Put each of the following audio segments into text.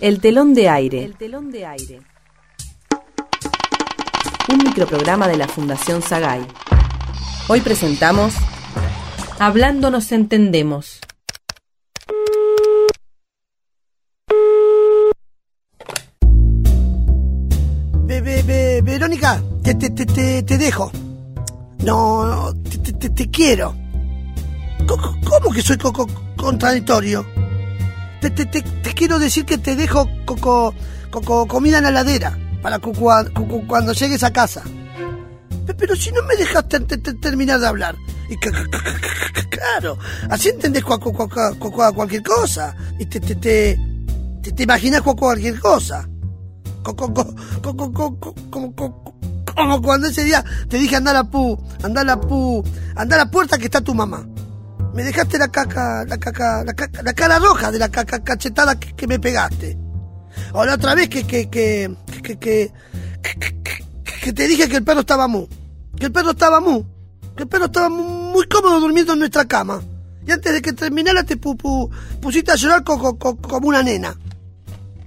El telón de aire. El telón de aire. Un microprograma de la Fundación Sagay. Hoy presentamos Hablando nos entendemos. Ve- ve- ve- Verónica, te, te, te, te, te dejo. No, no, te, te- te- te quiero. ¿Cómo que soy co- co- contradictorio? Te, te, te, te quiero decir que te dejo co- co- co- co- comida en la heladera para cu- cua- cu- cu- cuando llegues a casa. Pe- Pero si no me dejaste te- te- terminar de hablar. Y claro, así entendés cua- cua- cua- cua- cua- cualquier cosa. Y te, te, te, te, imaginas cua- cualquier cosa. Co- co- co- co- co- co- co- Como co- como cuando ese día te dije anda a pu, anda a pu, anda a puerta que está tu mamá. Me dejaste la caca, la caca, la, caca- la cara roja de la caca cachetada que, me pegaste. O la otra vez que que que que, te dije que el perro estaba mu, que el perro estaba mu, que el perro estaba mu- muy cómodo durmiendo en nuestra cama. Y antes de que terminara te pu- pu- pusiste a llorar co- co- co- como una nena.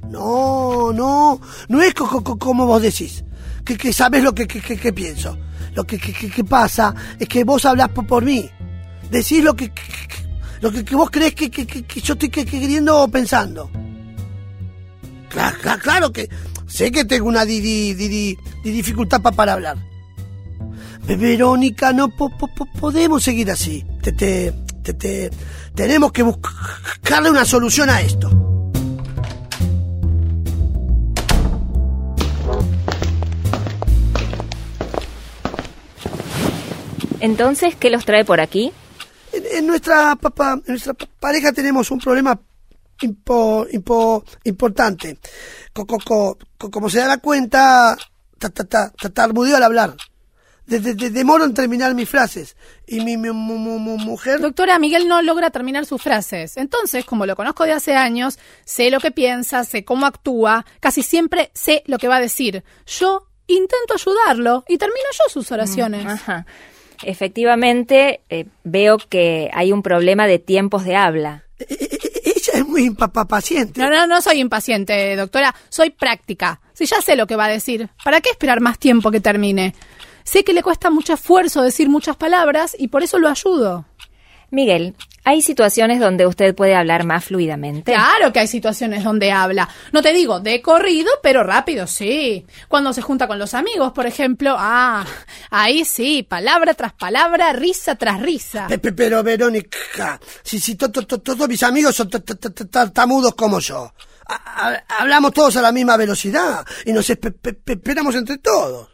No, no, no es co- co- co- como vos decís, que, sabes lo que, pienso. Lo que, pasa es que vos hablás por, por mí. Decís lo que, lo que, vos crees que, que- que- yo estoy que- que queriendo o pensando. Claro, que sé que tengo una di- di- di- di- di- dificultad pa- para hablar. Ve- Verónica, no po- po- podemos seguir así. Te, te, te- te- tenemos que buscarle una solución a esto. Entonces, ¿qué los trae por aquí? En, nuestra papá, en nuestra pa- pareja tenemos un problema impo- impo- importante. Co- co- co- co- como se dará cuenta, ta- ta- ta- ta- tartamudeo al hablar. De- de- de- demoro en terminar mis frases. Y mi, mi mu- mu- mu- mujer... Doctora, Miguel no logra terminar sus frases. Entonces, como lo conozco de hace años, sé lo que piensa, sé cómo actúa, casi siempre sé lo que va a decir. Yo intento ayudarlo y termino yo sus oraciones. Ajá. Efectivamente, eh, veo que hay un problema de tiempos de habla. e- e- e- Ella es muy impapa- paciente. No, no, no soy impaciente, doctora, soy práctica. Si ya sé lo que va a decir, ¿para qué esperar más tiempo que termine? Sé que le cuesta mucho esfuerzo decir muchas palabras y por eso lo ayudo. Miguel, ¿hay situaciones donde usted puede hablar más fluidamente? Claro que hay situaciones donde habla. No te digo de corrido, pero rápido, sí. Cuando se junta con los amigos, por ejemplo, ah, ahí sí, palabra tras palabra, risa tras risa. Pe- pe- Pero Verónica, si, si to- to- to- todos mis amigos son ta- ta- ta- ta- tartamudos como yo, Ha- ha- hablamos todos a la misma velocidad y nos espe- pe- pe- esperamos entre todos.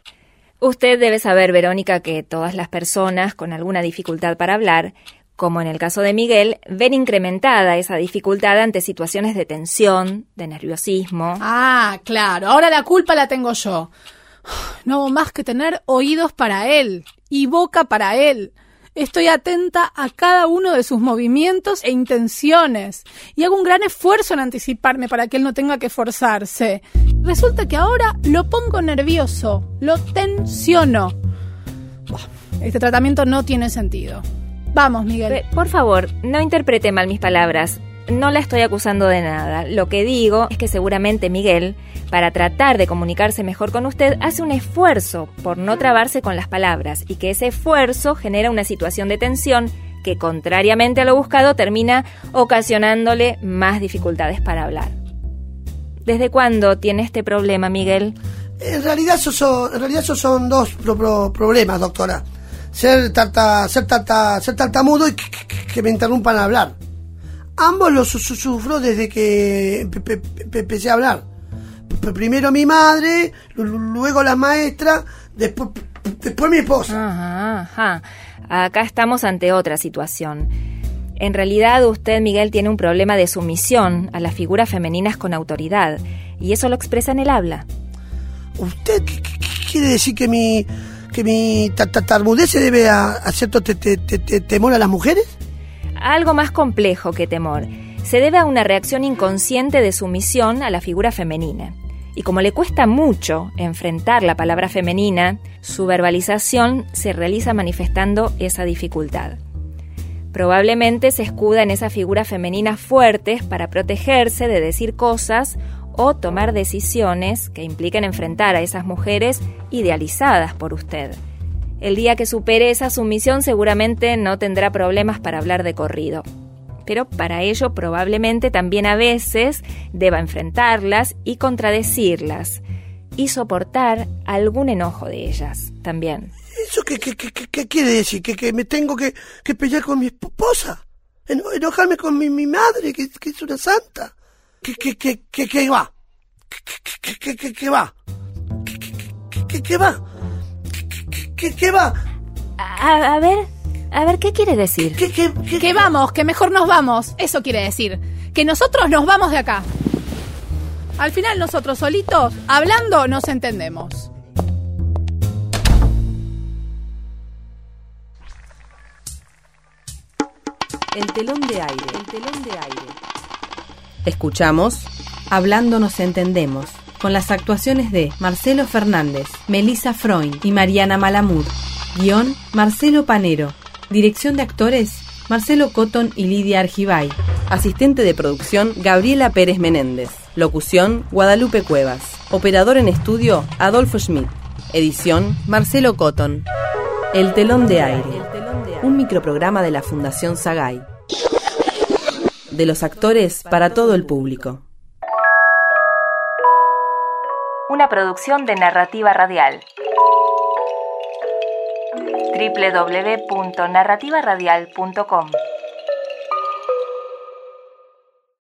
Usted debe saber, Verónica, que todas las personas con alguna dificultad para hablar, como en el caso de Miguel, ven incrementada esa dificultad ante situaciones de tensión, de nerviosismo. Ah, claro, ahora la culpa la tengo yo. No hago más que tener oídos para él y boca para él. Estoy atenta a cada uno de sus movimientos e intenciones y hago un gran esfuerzo en anticiparme para que él no tenga que forzarse. Resulta que ahora lo pongo nervioso, lo tensiono. Este tratamiento no tiene sentido. Vamos, Miguel. Por favor, no interprete mal mis palabras. No la estoy acusando de nada. Lo que digo es que seguramente Miguel, para tratar de comunicarse mejor con usted, hace un esfuerzo por no trabarse con las palabras y que ese esfuerzo genera una situación de tensión que, contrariamente a lo buscado, termina ocasionándole más dificultades para hablar. ¿Desde cuándo tiene este problema, Miguel? En realidad, esos son, en realidad esos son dos pro- pro- problemas, doctora. Ser, tarta, ser, tarta, ser tartamudo y que, que- que me interrumpan al hablar. Ambos los su- su- sufro desde que empe- pe- pe- empecé a hablar. P- Primero mi madre, lu- lu- luego la maestra, después, después mi esposa. Ajá, ajá. Acá estamos ante otra situación. En realidad usted, Miguel, tiene un problema de sumisión a las figuras femeninas con autoridad, y eso lo expresa en el habla. ¿Usted quiere decir que mi, que mi ta- ta- tartamudez se debe a, cierto te- te- te- te- temor a las mujeres? Algo más complejo que temor. Se debe a una reacción inconsciente de sumisión a la figura femenina. Y como le cuesta mucho enfrentar la palabra femenina, su verbalización se realiza manifestando esa dificultad. Probablemente se escuda en esas figuras femeninas fuertes para protegerse de decir cosas o tomar decisiones que impliquen enfrentar a esas mujeres idealizadas por usted. El día que supere esa sumisión seguramente no tendrá problemas para hablar de corrido. Pero para ello probablemente también a veces deba enfrentarlas y contradecirlas y soportar algún enojo de ellas también. ¿Eso qué, quiere decir? ¿Que, ¿Que, me tengo que, que pelear con mi esposa? ¿Enojarme con mi, mi madre, que, que, es una santa? ¿Qué, qué, qué, qué, qué va? ¿Qué, qué, qué, qué, va? ¿Qué, qué, qué va? ¿Qué, qué va? A, a, ver, a ver, ¿qué quiere decir? ¿Qué, qué, qué, Que vamos, que mejor nos vamos. Eso quiere decir. Que nosotros nos vamos de acá. Al final nosotros solitos, hablando, nos entendemos. El telón de aire, el telón de aire. Escuchamos Hablando nos entendemos, con las actuaciones de Marcelo Fernández, Melissa Freund y Mariana Malamud. Guión Marcelo Panero. Dirección de actores Marcelo Cotton y Lidia Argibay. Asistente de producción Gabriela Pérez Menéndez. Locución Guadalupe Cuevas. Operador en estudio Adolfo Schmidt. Edición Marcelo Cotton. El telón de aire. Un microprograma de la Fundación Sagay. De los actores para todo el público. Una producción de narrativa radial www.narrativaradial.com